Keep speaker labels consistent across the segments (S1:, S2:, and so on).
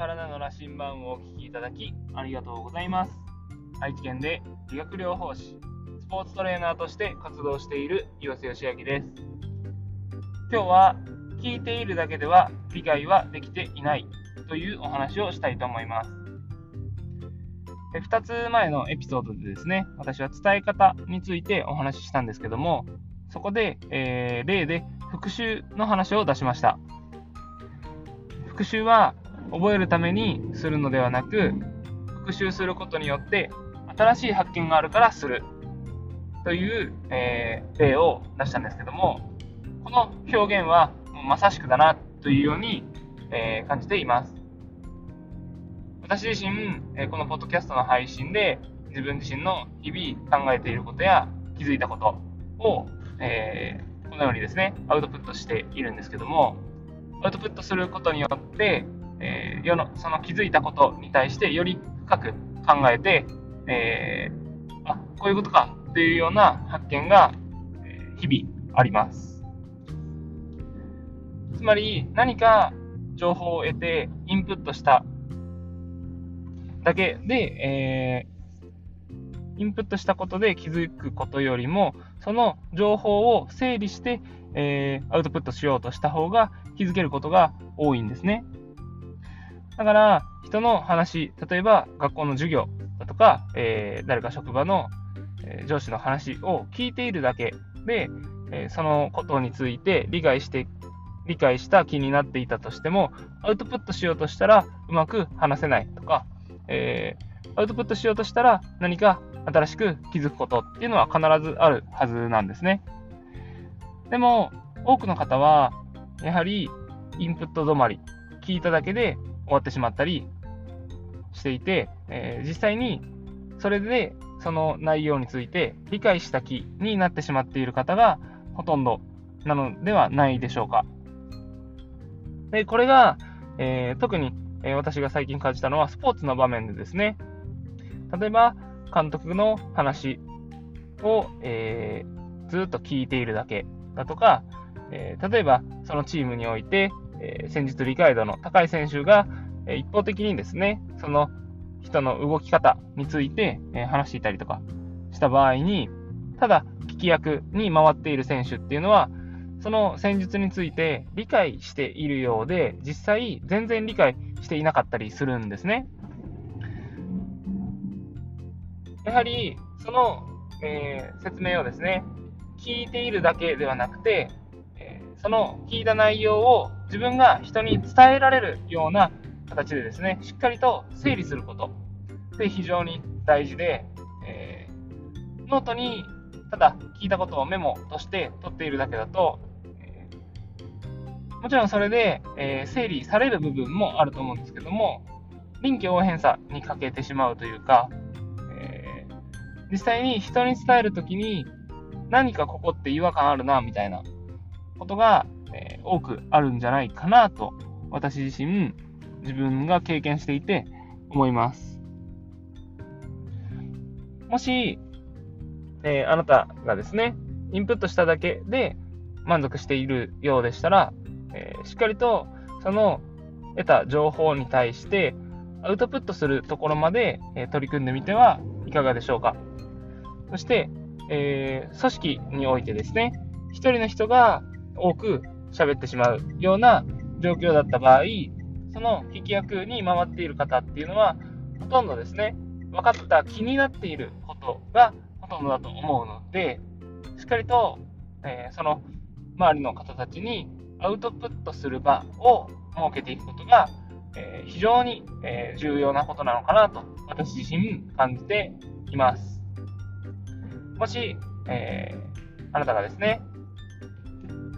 S1: 体の羅針盤をお聞きいただきありがとうございます。愛知県で理学療法士スポーツトレーナーとして活動している岩瀬義明です。今日は聞いているだけでは理解はできていないというお話をしたいと思います。2つ前のエピソードでですね私は伝え方についてお話ししたんですけどもそこで、えー、例で復習の話を出しました。復習は覚えるためにするのではなく復習することによって新しい発見があるからするという、えー、例を出したんですけどもこの表現はまさしくだなというように、えー、感じています。私自身、えこのポッドキャストの配信で自分自身の日々考えていることや気づいたことを、えー、このようにですねアウトプットしているんですけどもアウトプットすることによってえー、世のその気づいたことに対してより深く考えて、えー、あこういうことかっていうような発見が、え、日々あります。つまり何か情報を得てインプットしただけで、えー、インプットしたことで気づくことよりもその情報を整理して、えー、アウトプットしようとした方が気づけることが多いんですね。だから、人の話、例えば学校の授業だとか、えー、誰か職場の、え、上司の話を聞いているだけで、えー、そのことについて理解して、理解した気になっていたとしても、アウトプットしようとしたらうまく話せないとか、えアウトプットしようとしたら何か新しく気づくことっていうのは必ずあるはずなんですね。でも、多くの方は、やはりインプット止まり、聞いただけで終わってしまったりしていて、えー、実際にそれでその内容について理解した気になってしまっている方がほとんどなのではないでしょうか。で、これが、えー、特に、え、私が最近感じたのはスポーツの場面でですね。例えば、監督の話を、えー、ずっと聞いているだけだとか、え例えばそのチームにおいて、え先日理解度の高い選手が、え一方的にですね、その人の動き方について、え話していたりとかした場合に、ただ聞き役に回っている選手っていうのは、その戦術について理解しているようで、実際全然理解していなかったりするんですね。やはり、その、えー、説明をですね、聞いているだけではなくて、えー、その聞いた内容を自分が人に伝えられるような形でですね、しっかりと整理すること。で非常に大事で、えー、ノートにただ聞いたことをメモとして取っているだけだと、えー、もちろんそれで、えー、整理される部分もあると思うんですけども、臨機応変さに欠けてしまうというか、え実際に人に伝えるときに何かここって違和感あるな、みたいなことが、え多くあるんじゃないかなと、私自身自分が経験していて思います。もし、えー、あなたがですね、インプットしただけで満足しているようでしたら、えー、しっかりとその得た情報に対してアウトプットするところまで、えー、取り組んでみてはいかがでしょうか。そして、えー、組織においてですね、一人の人が多く喋ってしまうような状況だった場合、その聞き役に回っている方っていうのは、ほとんどですね、分かった気になっていることがほとんどだと思うので、しっかりと、えー、その周りの方たちにアウトプットする場を設けていくことが、えー、非常に、えー、重要なことなのかなと私自身感じています。もし、えあなたがですね、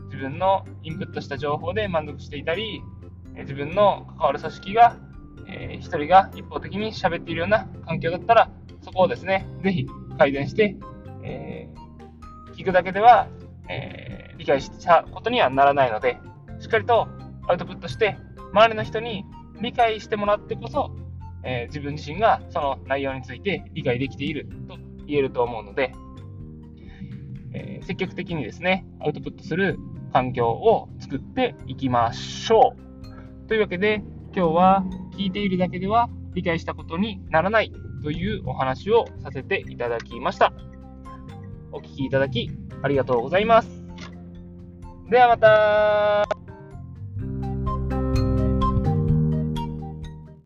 S1: 自分のインプットした情報で満足していたり、自分の関わる組織が、えー、一人が一方的に喋っているような環境だったら、そこをですね、ぜひ改善して、えー、聞くだけでは、えー、理解したことにはならないので、しっかりとアウトプットして、周りの人に理解してもらってこそ、えー、自分自身がその内容について理解できていると言えると思うので、え、積極的にですね、アウトプットする環境を作っていきましょう。というわけで、今日は聞いているだけでは理解したことにならないというお話をさせていただきました。お聞きいただきありがとうございます。ではまた